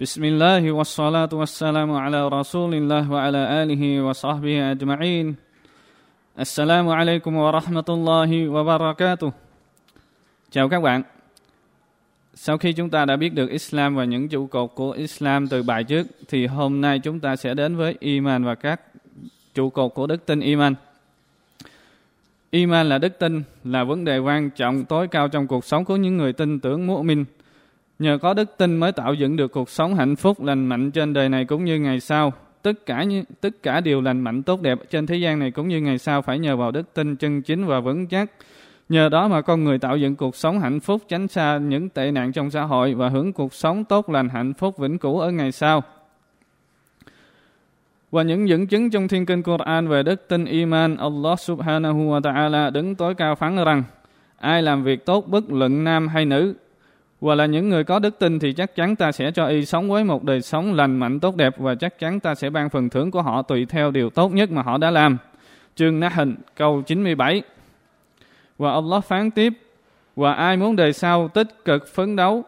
بسم الله والصلاة والسلام على رسول الله وعلى آله وصحبه أجمعين السلام عليكم ورحمة الله وبركاته Chào các bạn Sau khi chúng ta đã biết được Islam và những trụ cột của Islam từ bài trước thì hôm nay chúng ta sẽ đến với Iman và các trụ cột của đức tin Iman. Iman là đức tin, là vấn đề quan trọng tối cao trong cuộc sống của những người tin tưởng mu'min. Nhờ có đức tin mới tạo dựng được cuộc sống hạnh phúc lành mạnh trên đời này cũng như ngày sau. Tất cả như, tất cả điều lành mạnh tốt đẹp trên thế gian này cũng như ngày sau phải nhờ vào đức tin chân chính và vững chắc. Nhờ đó mà con người tạo dựng cuộc sống hạnh phúc tránh xa những tệ nạn trong xã hội và hưởng cuộc sống tốt lành hạnh phúc vĩnh cửu ở ngày sau. Và những dẫn chứng trong thiên kinh Quran về đức tin iman, Allah subhanahu wa ta'ala đứng tối cao phán rằng ai làm việc tốt bất luận nam hay nữ và là những người có đức tin thì chắc chắn ta sẽ cho y sống với một đời sống lành mạnh, tốt đẹp, và chắc chắn ta sẽ ban phần thưởng của họ tùy theo điều tốt nhất mà họ đã làm. Chương Nahl, câu 97 Và Allah phán tiếp, Và ai muốn đời sau tích cực phấn đấu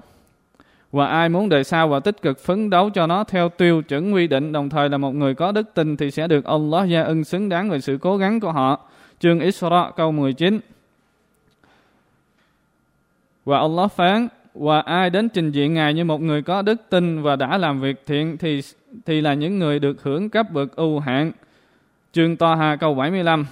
và ai muốn đời sau và tích cực phấn đấu cho nó theo tiêu chuẩn quy định, đồng thời là một người có đức tin thì sẽ được Allah gia ân xứng đáng về sự cố gắng của họ. Chương Isra, câu 19 Và Allah phán và ai đến trình diện Ngài như một người có đức tin và đã làm việc thiện thì thì là những người được hưởng cấp bậc ưu hạn. Chương Toha câu 75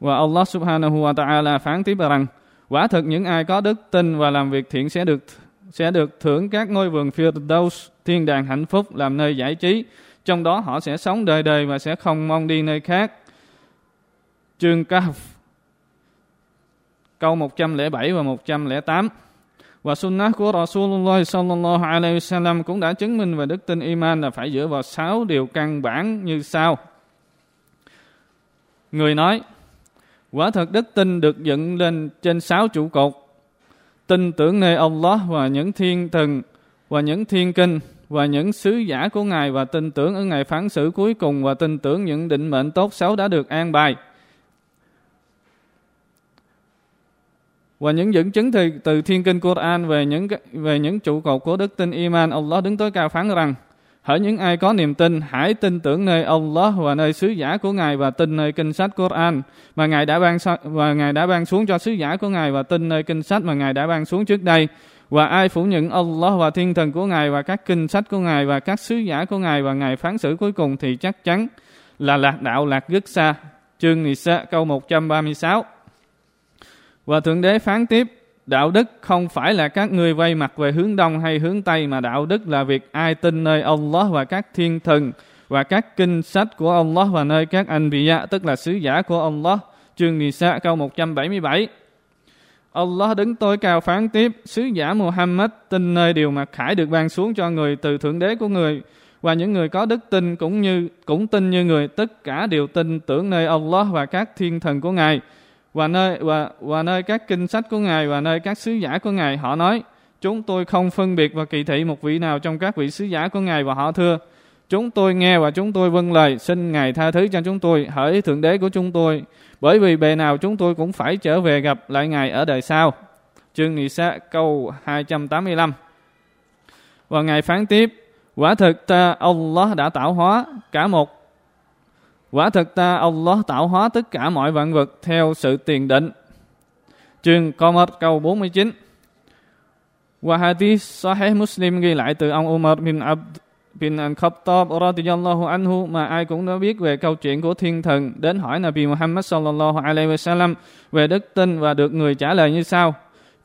Và Allah subhanahu wa ta'ala phán tiếp rằng Quả thực những ai có đức tin và làm việc thiện sẽ được sẽ được thưởng các ngôi vườn Firdaus, thiên đàng hạnh phúc làm nơi giải trí. Trong đó họ sẽ sống đời đời và sẽ không mong đi nơi khác. Chương Kahf câu 107 và 108 và sunnah của Rasulullah sallallahu alaihi wasallam cũng đã chứng minh về đức tin iman là phải dựa vào sáu điều căn bản như sau. Người nói, quả thật đức tin được dựng lên trên sáu trụ cột tin tưởng nơi Allah và những thiên thần và những thiên kinh và những sứ giả của Ngài và tin tưởng ở Ngài phán xử cuối cùng và tin tưởng những định mệnh tốt xấu đã được an bài. Và những dẫn chứng từ, từ thiên kinh Quran về những về những trụ cột của đức tin iman, Allah đứng tối cao phán rằng Hỡi những ai có niềm tin, hãy tin tưởng nơi Allah và nơi sứ giả của Ngài và tin nơi kinh sách Quran mà Ngài đã ban và Ngài đã ban xuống cho sứ giả của Ngài và tin nơi kinh sách mà Ngài đã ban xuống trước đây. Và ai phủ nhận Allah và thiên thần của Ngài và các kinh sách của Ngài và các sứ giả của Ngài và Ngài phán xử cuối cùng thì chắc chắn là lạc đạo lạc rất xa. Chương Nisa câu 136 và Thượng Đế phán tiếp Đạo đức không phải là các ngươi quay mặt về hướng đông hay hướng tây mà đạo đức là việc ai tin nơi Allah và các thiên thần và các kinh sách của Allah và nơi các anh Biya, tức là sứ giả của Allah. Chương Nisa câu 177. Allah đứng tối cao phán tiếp, sứ giả Muhammad tin nơi điều mà khải được ban xuống cho người từ thượng đế của người và những người có đức tin cũng như cũng tin như người tất cả đều tin tưởng nơi Allah và các thiên thần của ngài và nơi và và nơi các kinh sách của ngài và nơi các sứ giả của ngài, họ nói, chúng tôi không phân biệt và kỳ thị một vị nào trong các vị sứ giả của ngài và họ thưa. Chúng tôi nghe và chúng tôi vâng lời, xin ngài tha thứ cho chúng tôi, hỡi thượng đế của chúng tôi. Bởi vì bề nào chúng tôi cũng phải trở về gặp lại ngài ở đời sau. Chương nghị sa câu 285 và ngài phán tiếp, quả thực ta, Allah đã tạo hóa, cả một Quả thực ta Allah tạo hóa tất cả mọi vạn vật theo sự tiền định. Chương Qamar câu 49 Và hadith Sahih Muslim ghi lại từ ông Umar bin Abd bin Al-Khattab radiyallahu anhu mà ai cũng đã biết về câu chuyện của thiên thần đến hỏi Nabi Muhammad sallallahu alaihi wasallam về đức tin và được người trả lời như sau: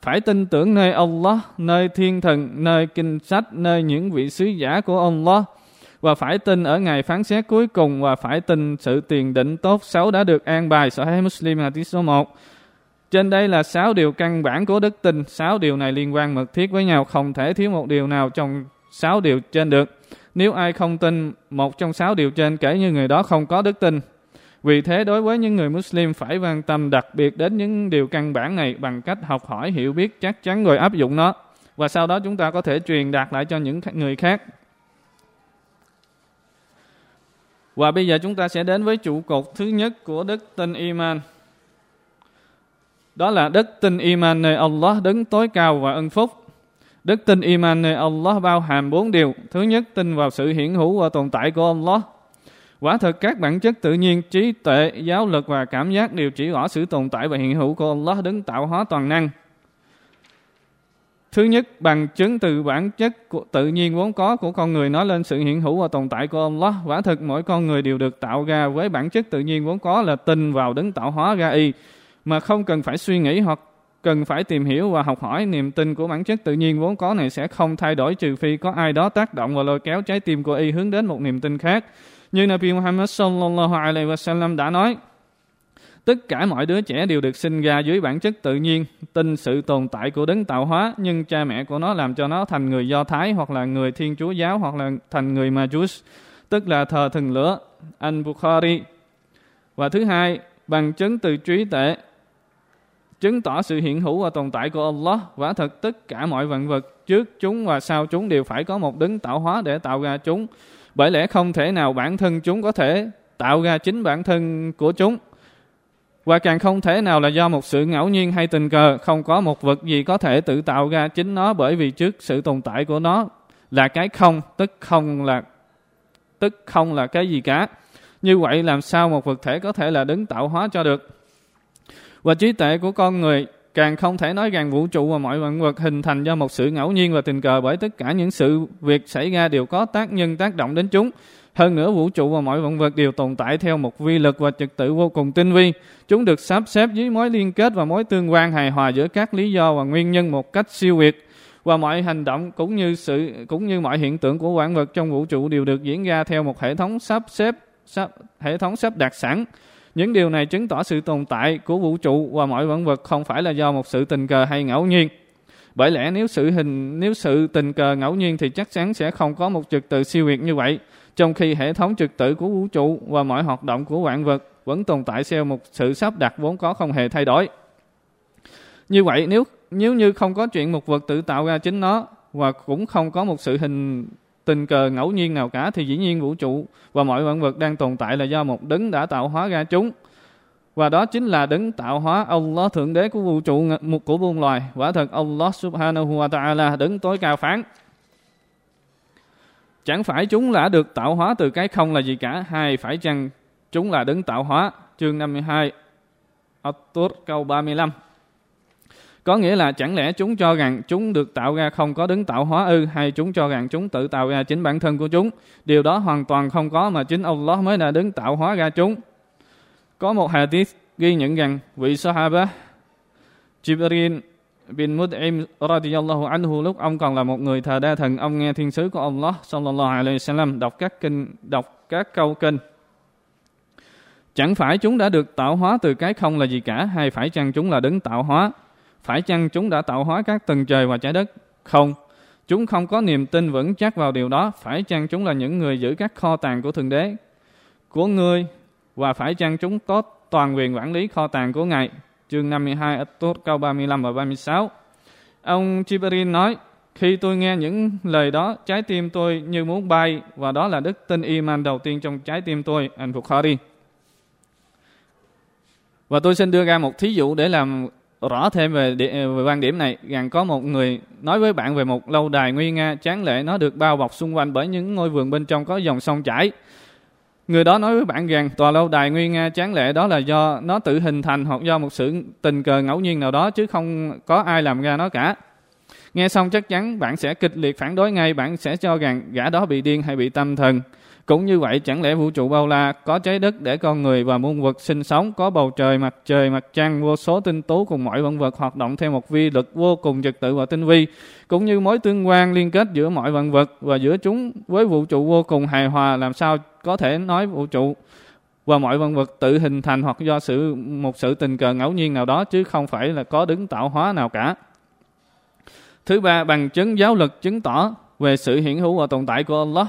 phải tin tưởng nơi Allah, nơi thiên thần, nơi kinh sách, nơi những vị sứ giả của Allah và phải tin ở ngày phán xét cuối cùng và phải tin sự tiền định tốt xấu đã được an bài Sahih Muslim hadith số 1. Trên đây là sáu điều căn bản của đức tin. Sáu điều này liên quan mật thiết với nhau, không thể thiếu một điều nào trong sáu điều trên được. Nếu ai không tin một trong sáu điều trên kể như người đó không có đức tin. Vì thế đối với những người Muslim phải quan tâm đặc biệt đến những điều căn bản này bằng cách học hỏi, hiểu biết chắc chắn rồi áp dụng nó. Và sau đó chúng ta có thể truyền đạt lại cho những người khác Và bây giờ chúng ta sẽ đến với trụ cột thứ nhất của đức tin iman. Đó là đức tin iman nơi Allah đứng tối cao và ân phúc. Đức tin iman nơi Allah bao hàm bốn điều. Thứ nhất, tin vào sự hiển hữu và tồn tại của Allah. Quả thực các bản chất tự nhiên, trí tuệ, giáo lực và cảm giác đều chỉ rõ sự tồn tại và hiện hữu của Allah đứng tạo hóa toàn năng. Thứ nhất, bằng chứng từ bản chất của tự nhiên vốn có của con người nói lên sự hiện hữu và tồn tại của Allah. Quả thực mỗi con người đều được tạo ra với bản chất tự nhiên vốn có là tin vào đấng tạo hóa ra y, mà không cần phải suy nghĩ hoặc cần phải tìm hiểu và học hỏi niềm tin của bản chất tự nhiên vốn có này sẽ không thay đổi trừ phi có ai đó tác động và lôi kéo trái tim của y hướng đến một niềm tin khác. Như Nabi Muhammad sallallahu alaihi wasallam đã nói, Tất cả mọi đứa trẻ đều được sinh ra dưới bản chất tự nhiên, tin sự tồn tại của đấng tạo hóa, nhưng cha mẹ của nó làm cho nó thành người Do Thái hoặc là người Thiên Chúa giáo hoặc là thành người Majus, tức là thờ thần lửa, anh Bukhari. Và thứ hai, bằng chứng từ trí tuệ, chứng tỏ sự hiện hữu và tồn tại của Allah. Quả thật tất cả mọi vạn vật trước chúng và sau chúng đều phải có một đấng tạo hóa để tạo ra chúng. Bởi lẽ không thể nào bản thân chúng có thể tạo ra chính bản thân của chúng và càng không thể nào là do một sự ngẫu nhiên hay tình cờ, không có một vật gì có thể tự tạo ra chính nó bởi vì trước sự tồn tại của nó là cái không, tức không là tức không là cái gì cả. Như vậy làm sao một vật thể có thể là đứng tạo hóa cho được? Và trí tuệ của con người càng không thể nói rằng vũ trụ và mọi vạn vật hình thành do một sự ngẫu nhiên và tình cờ bởi tất cả những sự việc xảy ra đều có tác nhân tác động đến chúng. Hơn nữa vũ trụ và mọi vạn vật đều tồn tại theo một vi lực và trật tự vô cùng tinh vi. Chúng được sắp xếp dưới mối liên kết và mối tương quan hài hòa giữa các lý do và nguyên nhân một cách siêu việt và mọi hành động cũng như sự cũng như mọi hiện tượng của vạn vật trong vũ trụ đều được diễn ra theo một hệ thống sắp xếp sắp, hệ thống sắp đặt sẵn. Những điều này chứng tỏ sự tồn tại của vũ trụ và mọi vạn vật không phải là do một sự tình cờ hay ngẫu nhiên. Bởi lẽ nếu sự hình, nếu sự tình cờ ngẫu nhiên thì chắc chắn sẽ không có một trật tự siêu việt như vậy, trong khi hệ thống trật tự của vũ trụ và mọi hoạt động của vạn vật vẫn tồn tại theo một sự sắp đặt vốn có không hề thay đổi. Như vậy, nếu nếu như không có chuyện một vật tự tạo ra chính nó và cũng không có một sự hình tình cờ ngẫu nhiên nào cả thì dĩ nhiên vũ trụ và mọi vạn vật đang tồn tại là do một đấng đã tạo hóa ra chúng. Và đó chính là đấng tạo hóa Allah thượng đế của vũ trụ một của muôn loài. Quả thật Allah subhanahu wa ta'ala đấng tối cao phán. Chẳng phải chúng đã được tạo hóa từ cái không là gì cả, hay phải chăng chúng là đấng tạo hóa? Chương 52, At-Tur câu 35. Có nghĩa là chẳng lẽ chúng cho rằng chúng được tạo ra không có đứng tạo hóa ư hay chúng cho rằng chúng tự tạo ra chính bản thân của chúng. Điều đó hoàn toàn không có mà chính Allah mới là đứng tạo hóa ra chúng. Có một hadith ghi nhận rằng vị Sahaba Jibril bin Mud'im radiyallahu anhu lúc ông còn là một người thờ đa thần, ông nghe thiên sứ của Allah sallallahu alaihi wasallam đọc các kinh, đọc các câu kinh. Chẳng phải chúng đã được tạo hóa từ cái không là gì cả, hay phải chăng chúng là đứng tạo hóa? Phải chăng chúng đã tạo hóa các tầng trời và trái đất? Không. Chúng không có niềm tin vững chắc vào điều đó. Phải chăng chúng là những người giữ các kho tàng của Thượng Đế, của ngươi? Và phải chăng chúng có toàn quyền quản lý kho tàng của Ngài? chương 52 tốt câu 35 và 36. Ông chibarin nói, khi tôi nghe những lời đó, trái tim tôi như muốn bay và đó là đức tin iman đầu tiên trong trái tim tôi, anh Bukhari. Và tôi xin đưa ra một thí dụ để làm rõ thêm về, về quan điểm này rằng có một người nói với bạn về một lâu đài nguy nga tráng lệ nó được bao bọc xung quanh bởi những ngôi vườn bên trong có dòng sông chảy Người đó nói với bạn rằng tòa lâu đài nguy nga tráng lệ đó là do nó tự hình thành hoặc do một sự tình cờ ngẫu nhiên nào đó chứ không có ai làm ra nó cả. Nghe xong chắc chắn bạn sẽ kịch liệt phản đối ngay, bạn sẽ cho rằng gã đó bị điên hay bị tâm thần. Cũng như vậy, chẳng lẽ vũ trụ bao la có trái đất để con người và muôn vật sinh sống, có bầu trời, mặt trời, mặt trăng, vô số tinh tú cùng mọi vạn vật hoạt động theo một vi lực vô cùng trật tự và tinh vi, cũng như mối tương quan liên kết giữa mọi vạn vật và giữa chúng với vũ trụ vô cùng hài hòa, làm sao có thể nói vũ trụ và mọi vạn vật tự hình thành hoặc do sự một sự tình cờ ngẫu nhiên nào đó chứ không phải là có đứng tạo hóa nào cả. Thứ ba, bằng chứng giáo lực chứng tỏ về sự hiện hữu và tồn tại của Allah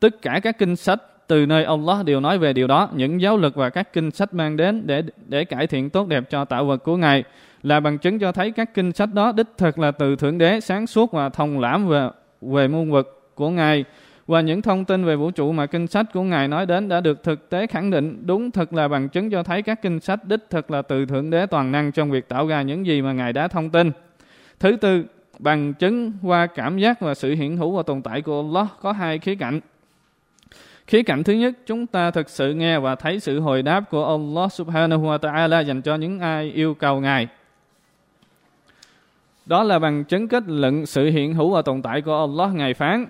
Tất cả các kinh sách từ nơi Allah đều nói về điều đó. Những giáo lực và các kinh sách mang đến để để cải thiện tốt đẹp cho tạo vật của Ngài là bằng chứng cho thấy các kinh sách đó đích thực là từ Thượng Đế sáng suốt và thông lãm về, về muôn vật của Ngài. Và những thông tin về vũ trụ mà kinh sách của Ngài nói đến đã được thực tế khẳng định đúng thực là bằng chứng cho thấy các kinh sách đích thực là từ Thượng Đế toàn năng trong việc tạo ra những gì mà Ngài đã thông tin. Thứ tư, bằng chứng qua cảm giác và sự hiện hữu và tồn tại của Allah có hai khía cạnh. Khía cạnh thứ nhất, chúng ta thực sự nghe và thấy sự hồi đáp của Allah subhanahu wa ta'ala dành cho những ai yêu cầu Ngài. Đó là bằng chứng kết luận sự hiện hữu và tồn tại của Allah Ngài phán.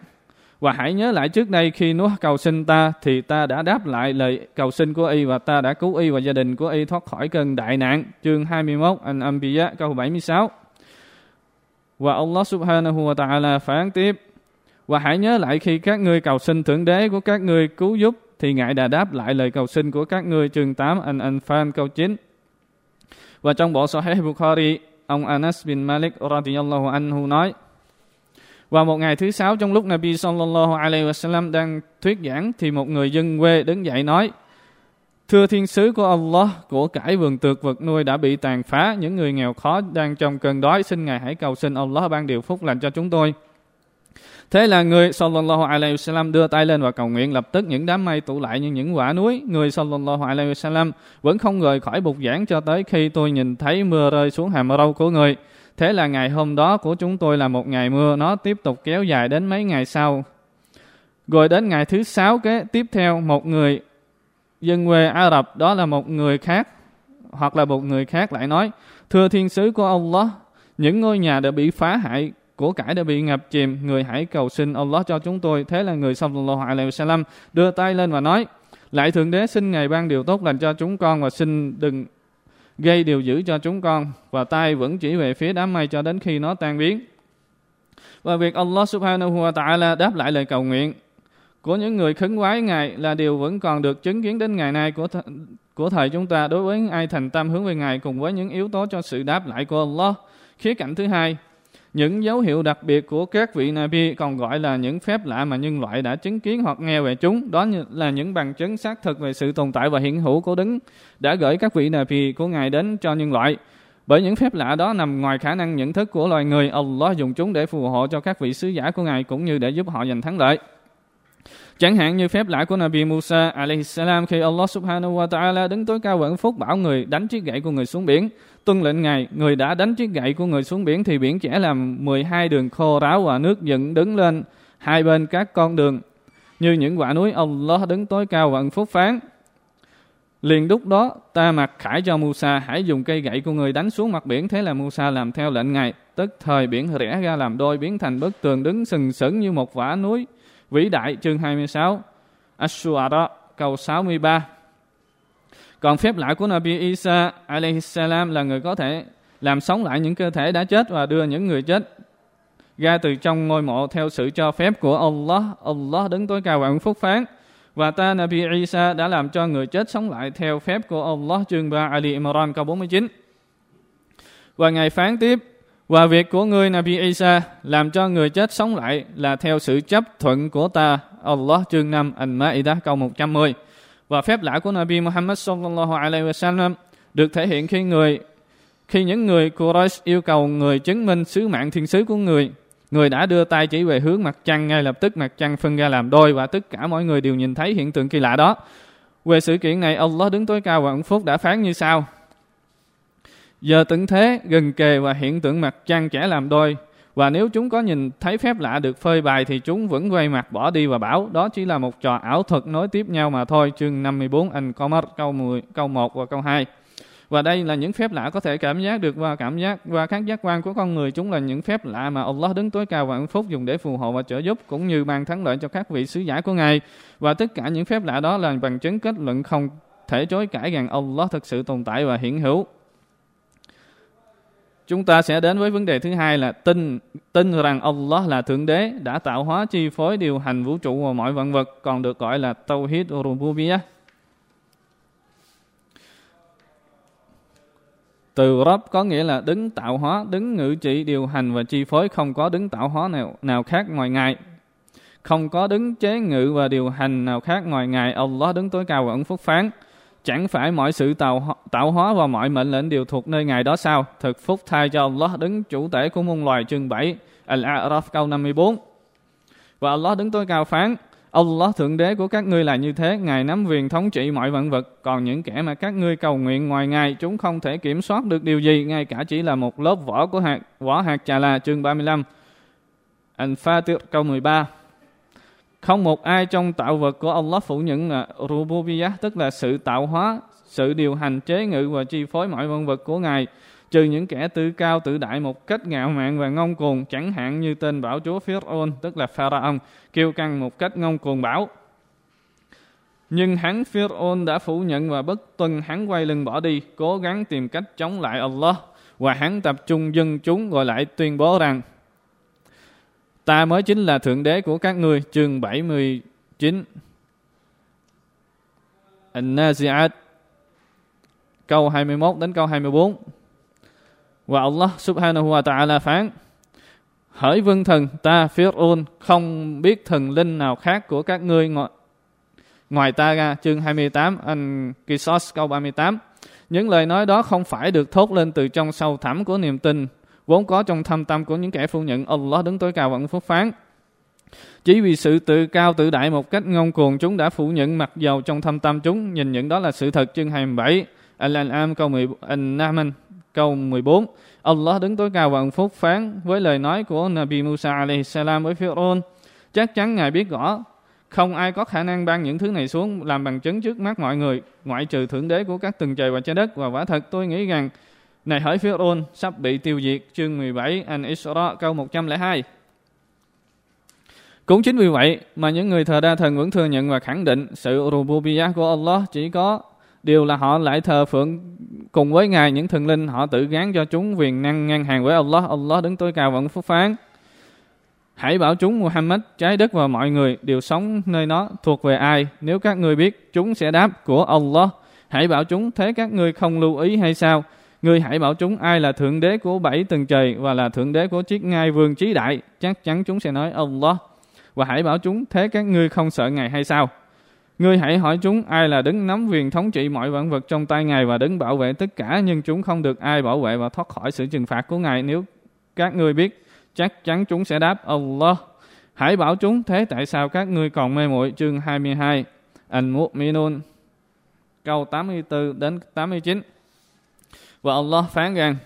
Và hãy nhớ lại trước đây khi Nuh cầu xin ta thì ta đã đáp lại lời cầu xin của y và ta đã cứu y và gia đình của y thoát khỏi cơn đại nạn. Chương 21 An-Anbiya câu 76. Và Allah subhanahu wa ta'ala phán tiếp và hãy nhớ lại khi các ngươi cầu xin Thượng Đế của các ngươi cứu giúp thì Ngài đã đáp lại lời cầu xin của các ngươi chương 8 anh fan câu 9. Và trong bộ Sahih Bukhari, ông Anas bin Malik radiyallahu anhu nói và một ngày thứ sáu trong lúc Nabi sallallahu alaihi wasallam đang thuyết giảng thì một người dân quê đứng dậy nói Thưa thiên sứ của Allah, của cải vườn tược vật nuôi đã bị tàn phá, những người nghèo khó đang trong cơn đói, xin Ngài hãy cầu xin Allah ban điều phúc lành cho chúng tôi. Thế là người sallallahu alaihi wasallam đưa tay lên và cầu nguyện lập tức những đám mây tụ lại như những quả núi. Người sallallahu alaihi wasallam vẫn không rời khỏi bục giảng cho tới khi tôi nhìn thấy mưa rơi xuống hàm râu của người. Thế là ngày hôm đó của chúng tôi là một ngày mưa, nó tiếp tục kéo dài đến mấy ngày sau. Rồi đến ngày thứ sáu kế tiếp theo một người dân quê Ả Rập đó là một người khác hoặc là một người khác lại nói thưa thiên sứ của Allah những ngôi nhà đã bị phá hại của cải đã bị ngập chìm người hãy cầu xin Allah cho chúng tôi thế là người sallallahu alaihi wasallam đưa tay lên và nói lại thượng đế xin ngài ban điều tốt lành cho chúng con và xin đừng gây điều dữ cho chúng con và tay vẫn chỉ về phía đám mây cho đến khi nó tan biến. Và việc Allah subhanahu wa ta'ala đáp lại lời cầu nguyện của những người khấn quái Ngài là điều vẫn còn được chứng kiến đến ngày nay của, th- của thời chúng ta đối với ai thành tâm hướng về Ngài cùng với những yếu tố cho sự đáp lại của Allah. Khía cạnh thứ hai, những dấu hiệu đặc biệt của các vị Nabi còn gọi là những phép lạ mà nhân loại đã chứng kiến hoặc nghe về chúng. Đó là những bằng chứng xác thực về sự tồn tại và hiện hữu của Đấng đã gửi các vị Nabi của Ngài đến cho nhân loại. Bởi những phép lạ đó nằm ngoài khả năng nhận thức của loài người, Allah dùng chúng để phù hộ cho các vị sứ giả của Ngài cũng như để giúp họ giành thắng lợi. Chẳng hạn như phép lạ của Nabi Musa alaihissalam khi Allah subhanahu wa ta'ala đứng tối cao vẫn phúc bảo người đánh chiếc gậy của người xuống biển. Tuân lệnh Ngài, người đã đánh chiếc gậy của người xuống biển thì biển chẻ làm 12 đường khô ráo và nước dựng đứng lên hai bên các con đường. Như những quả núi ông lo đứng tối cao vẫn phúc phán. Liền lúc đó ta mặc khải cho Musa hãy dùng cây gậy của người đánh xuống mặt biển. Thế là Musa làm theo lệnh Ngài. Tức thời biển rẽ ra làm đôi biến thành bức tường đứng sừng sững như một quả núi vĩ đại chương 26 Ash-Shu'ara câu 63 còn phép lạ của Nabi Isa salam là người có thể làm sống lại những cơ thể đã chết và đưa những người chết ra từ trong ngôi mộ theo sự cho phép của Allah. Allah đứng tối cao và phúc phán. Và ta, Nabi Isa, đã làm cho người chết sống lại theo phép của Allah chương 3 Ali Imran, câu 49. Và Ngài phán tiếp, và việc của người Nabi Isa, làm cho người chết sống lại là theo sự chấp thuận của ta. Allah, chương 5 An-Ma'idah câu 110. Và phép lạ của Nabi Muhammad sallallahu alaihi wasallam được thể hiện khi người khi những người Quraysh yêu cầu người chứng minh sứ mạng thiên sứ của người, người đã đưa tay chỉ về hướng mặt trăng ngay lập tức mặt trăng phân ra làm đôi và tất cả mọi người đều nhìn thấy hiện tượng kỳ lạ đó. Về sự kiện này, Allah đứng tối cao và ẩn phúc đã phán như sau. Giờ tận thế gần kề và hiện tượng mặt trăng trẻ làm đôi. Và nếu chúng có nhìn thấy phép lạ được phơi bày thì chúng vẫn quay mặt bỏ đi và bảo đó chỉ là một trò ảo thuật nối tiếp nhau mà thôi. Chương 54 anh Qamar câu 10, câu 1 và câu 2. Và đây là những phép lạ có thể cảm giác được qua cảm giác và các giác quan của con người. Chúng là những phép lạ mà Allah đứng tối cao và ân phúc dùng để phù hộ và trợ giúp cũng như ban thắng lợi cho các vị sứ giả của Ngài. Và tất cả những phép lạ đó là bằng chứng kết luận không thể chối cãi rằng Allah thực sự tồn tại và hiển hữu. Chúng ta sẽ đến với vấn đề thứ hai là tin tin rằng Allah là thượng đế đã tạo hóa chi phối điều hành vũ trụ và mọi vạn vật còn được gọi là Tauhid Rububiyah. Từ Rab có nghĩa là đứng tạo hóa, đứng ngự trị, điều hành và chi phối không có đứng tạo hóa nào nào khác ngoài Ngài. Không có đứng chế ngự và điều hành nào khác ngoài Ngài. Allah đứng tối cao và ẩn phúc phán. Chẳng phải mọi sự tạo, tạo hóa và mọi mệnh lệnh đều thuộc nơi Ngài đó sao? Thực phúc thay cho Allah đứng chủ tể của muôn loài chương 7 Al-A'raf câu 54 Và Allah đứng tối cao phán Allah thượng đế của các ngươi là như thế, ngài nắm quyền thống trị mọi vạn vật, còn những kẻ mà các ngươi cầu nguyện ngoài ngài, chúng không thể kiểm soát được điều gì, ngay cả chỉ là một lớp vỏ của hạt vỏ hạt trà là chương 35. Al-Fatir câu 13. Không một ai trong tạo vật của Allah phủ nhận là Rububiyah, tức là sự tạo hóa, sự điều hành chế ngự và chi phối mọi vân vật của Ngài, trừ những kẻ tự cao tự đại một cách ngạo mạn và ngông cuồng, chẳng hạn như tên bảo chúa Pharaoh, tức là Pharaoh, kêu căng một cách ngông cuồng bảo. Nhưng hắn Pharaoh đã phủ nhận và bất tuân, hắn quay lưng bỏ đi, cố gắng tìm cách chống lại Allah và hắn tập trung dân chúng gọi lại tuyên bố rằng Ta mới chính là thượng đế của các ngươi, chương 79. An-Nazi'at câu 21 đến câu 24. Và Allah subhanahu wa ta'ala phán Hỡi vương thần ta Fir'un không biết thần linh nào khác của các ngươi ngoài, ngoài ta ra chương 28 anh Kisos câu 38 những lời nói đó không phải được thốt lên từ trong sâu thẳm của niềm tin vốn có trong thâm tâm của những kẻ phủ nhận Allah đứng tối cao vẫn phúc phán. Chỉ vì sự tự cao tự đại một cách ngông cuồng, chúng đã phủ nhận mặc dầu trong thâm tâm chúng. Nhìn nhận đó là sự thật, chương 27 Al-An'am câu 10 An-Naman câu 14 Allah đứng tối cao và phúc phán với lời nói của Nabi Musa alayhi salam với Pharaoh. Chắc chắn ngài biết rõ, không ai có khả năng ban những thứ này xuống, làm bằng chứng trước mắt mọi người, ngoại trừ thượng đế của các tầng trời và trái đất. Và quả thật, tôi nghĩ rằng này hỡi Pharaoh sắp bị tiêu diệt chương 17 An-Isra câu 102 cũng chính vì vậy mà những người thờ đa thần vẫn thừa nhận và khẳng định sự rububiyah của Allah chỉ có điều là họ lại thờ phượng cùng với Ngài những thần linh họ tự gán cho chúng quyền năng ngang hàng với Allah. Allah đứng tối cao vẫn phúc phán. Hãy bảo chúng Muhammad, trái đất và mọi người đều sống nơi nó thuộc về ai. Nếu các người biết, chúng sẽ đáp của Allah. Hãy bảo chúng thế các người không lưu ý hay sao? Ngươi hãy bảo chúng ai là thượng đế của bảy tầng trời và là thượng đế của chiếc ngai vương trí đại. Chắc chắn chúng sẽ nói Allah. Và hãy bảo chúng thế các ngươi không sợ Ngài hay sao? Ngươi hãy hỏi chúng ai là đứng nắm quyền thống trị mọi vạn vật trong tay Ngài và đứng bảo vệ tất cả, nhưng chúng không được ai bảo vệ và thoát khỏi sự trừng phạt của Ngài. Nếu các ngươi biết, chắc chắn chúng sẽ đáp Allah. Hãy bảo chúng thế tại sao các ngươi còn mê muội chương 22 An-Mu'minun câu 84 đến 89. Và Allah phán rằng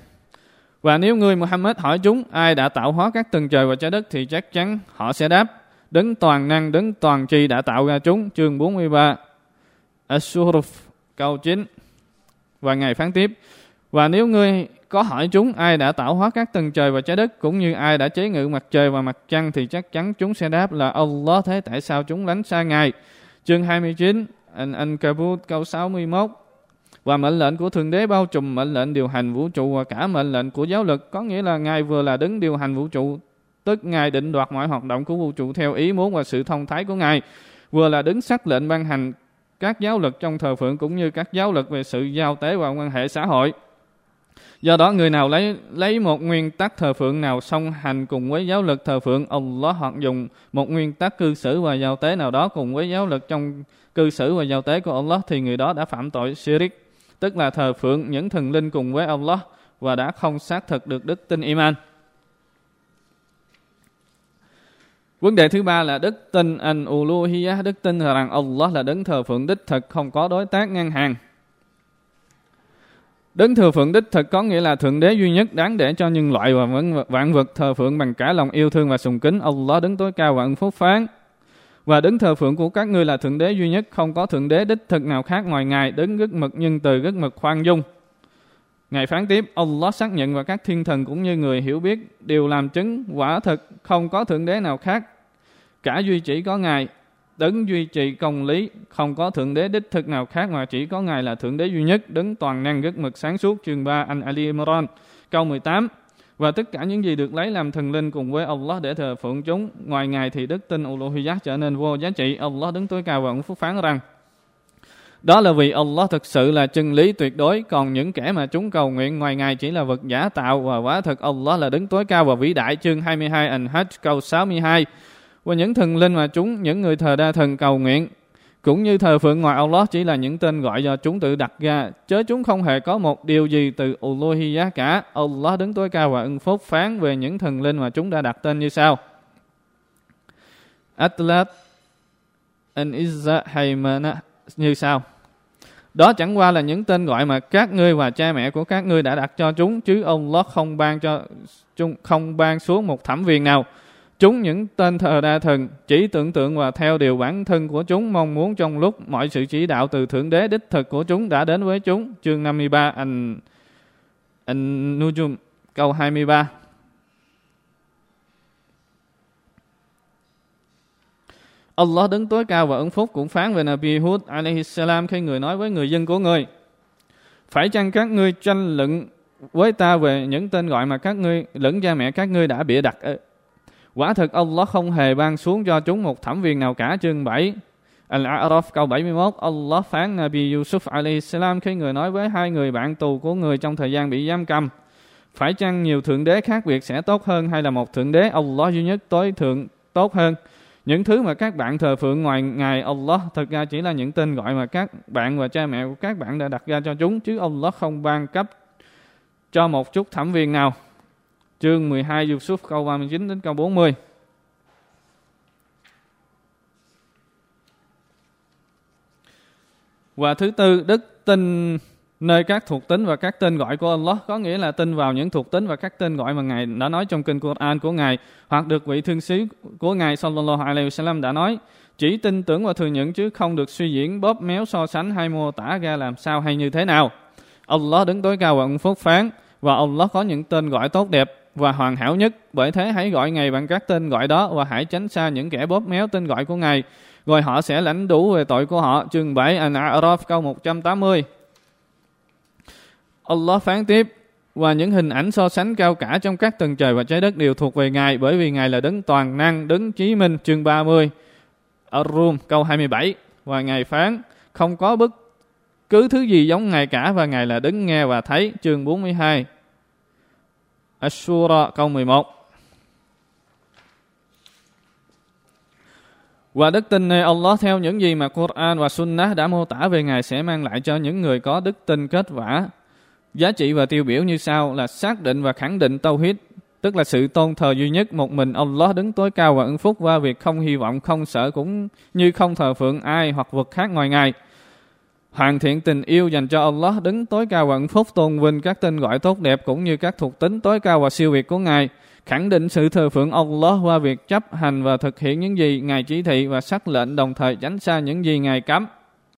Và nếu ngươi Muhammad hỏi chúng ai đã tạo hóa các tầng trời và trái đất thì chắc chắn họ sẽ đáp đấng toàn năng, đấng toàn tri đã tạo ra chúng. Chương 43 As-Suruf câu 9 Và Ngài phán tiếp Và nếu ngươi có hỏi chúng ai đã tạo hóa các tầng trời và trái đất cũng như ai đã chế ngự mặt trời và mặt trăng thì chắc chắn chúng sẽ đáp là Allah thế tại sao chúng lánh xa Ngài. Chương 29 An-Ankabut câu 61 và mệnh lệnh của Thượng Đế bao trùm mệnh lệnh điều hành vũ trụ và cả mệnh lệnh của giáo lực. Có nghĩa là Ngài vừa là đứng điều hành vũ trụ tức Ngài định đoạt mọi hoạt động của vũ trụ theo ý muốn và sự thông thái của Ngài, vừa là đứng xác lệnh ban hành các giáo lực trong thờ phượng cũng như các giáo lực về sự giao tế và quan hệ xã hội. Do đó người nào lấy lấy một nguyên tắc thờ phượng nào song hành cùng với giáo lực thờ phượng Allah hoặc dùng một nguyên tắc cư xử và giao tế nào đó cùng với giáo lực trong cư xử và giao tế của Allah thì người đó đã phạm tội shirik, tức là thờ phượng những thần linh cùng với Allah và đã không xác thực được đức tin iman. Vấn đề thứ ba là đức tin an uluhiyah, đức tin rằng Allah là đấng thờ phượng đích thực, không có đối tác ngang hàng. Đấng thờ phượng đích thực có nghĩa là thượng đế duy nhất đáng để cho nhân loại và vạn vật thờ phượng bằng cả lòng yêu thương và sùng kính. Allah đứng tối cao và ân phúc phán. Và đứng thờ phượng của các ngươi là thượng đế duy nhất, không có thượng đế đích thực nào khác ngoài Ngài, đứng rất mực nhân từ, rất mực khoan dung. Ngài phán tiếp, Allah xác nhận và các thiên thần cũng như người hiểu biết đều làm chứng quả thực. Không có thượng đế nào khác. Cả duy chỉ có Ngài, đấng duy trì công lý, không có thượng đế đích thực nào khác mà chỉ có Ngài là thượng đế duy nhất, đấng toàn năng rất mực sáng suốt, chương 3 anh Ali Imran, câu 18. Và tất cả những gì được lấy làm thần linh cùng với Allah để thờ phượng chúng, ngoài Ngài thì đức tin Uluhiyah trở nên vô giá trị. Allah đứng tối cao và ông phúc phán rằng, đó là vì Allah thực sự là chân lý tuyệt đối, còn những kẻ mà chúng cầu nguyện ngoài Ngài chỉ là vật giả tạo và quả thật Allah là đứng tối cao và vĩ đại. Chương 22 An-Hajj câu 62. Và những thần linh mà chúng, những người thờ đa thần cầu nguyện, cũng như thờ phượng ngoài Allah chỉ là những tên gọi do chúng tự đặt ra, chớ chúng không hề có một điều gì từ Uluhiyah cả. Allah đứng tối cao và ưng phúc phán về những thần linh mà chúng đã đặt tên như sau. Atlat An-Izza Haymana như sau. Đó chẳng qua là những tên gọi mà các ngươi và cha mẹ của các ngươi đã đặt cho chúng, chứ Allah không ban cho chúng không ban xuống một thẩm viên nào. Chúng những tên thờ đa thần, chỉ tưởng tượng và theo điều bản thân của chúng, mong muốn trong lúc mọi sự chỉ đạo từ Thượng Đế đích thực của chúng đã đến với chúng. Chương 53 anh anh Nujum, câu 23. Allah đứng tối cao và ấn phúc cũng phán về Nabi Hud alaihi salam khi người nói với người dân của người phải chăng các ngươi tranh luận với ta về những tên gọi mà các ngươi, lẫn cha mẹ các ngươi đã bịa đặt quả thực Allah không hề ban xuống cho chúng một thẩm viên nào cả. Chương 7 Al-A'raf câu 71 Allah phán Nabi Yusuf alaihi salam khi người nói với hai người bạn tù của người trong thời gian bị giam cầm. Phải chăng nhiều thượng đế khác biệt sẽ tốt hơn hay là một thượng đế Allah duy nhất tối thượng tốt hơn? Những thứ mà các bạn thờ phượng ngoài Ngài Allah thực ra chỉ là những tên gọi mà các bạn và cha mẹ của các bạn đã đặt ra cho chúng, chứ Allah không ban cấp cho một chút thẩm viên nào. Chương 12 Yusuf câu 39 đến câu 40. Và thứ tư, đức tin nơi các thuộc tính và các tên gọi của Allah có nghĩa là tin vào những thuộc tính và các tên gọi mà Ngài đã nói trong kinh Quran của Ngài hoặc được vị thương sứ của Ngài sallallahu alaihi wasallam đã nói chỉ tin tưởng và thừa nhận chứ không được suy diễn bóp méo so sánh hay mô tả ra làm sao hay như thế nào. Allah đứng tối cao và ân phúc phán và Allah có những tên gọi tốt đẹp và hoàn hảo nhất. Bởi thế hãy gọi Ngài bằng các tên gọi đó và hãy tránh xa những kẻ bóp méo tên gọi của Ngài. Rồi họ sẽ lãnh đủ về tội của họ. Chương 7 An-A'raf câu 180. Allah phán tiếp và những hình ảnh so sánh cao cả trong các tầng trời và trái đất đều thuộc về Ngài bởi vì Ngài là đấng toàn năng, đấng chí minh chương 30 Ar-Rum câu 27 và Ngài phán không có bất cứ thứ gì giống Ngài cả và Ngài là đấng nghe và thấy chương 42 Ashura câu 11 Và đức tin này Allah theo những gì mà Quran và Sunnah đã mô tả về Ngài sẽ mang lại cho những người có đức tin kết quả Giá trị và tiêu biểu như sau là xác định và khẳng định tauhid, tức là sự tôn thờ duy nhất một mình Allah đứng tối cao và ứng phúc qua việc không hy vọng, không sợ cũng như không thờ phượng ai hoặc vật khác ngoài Ngài. Hoàn thiện tình yêu dành cho Allah, đứng tối cao và ẩn phúc, tôn vinh các tên gọi tốt đẹp cũng như các thuộc tính tối cao và siêu việt của Ngài. Khẳng định sự thờ phượng Allah qua việc chấp hành và thực hiện những gì Ngài chỉ thị và sắc lệnh đồng thời tránh xa những gì Ngài cấm.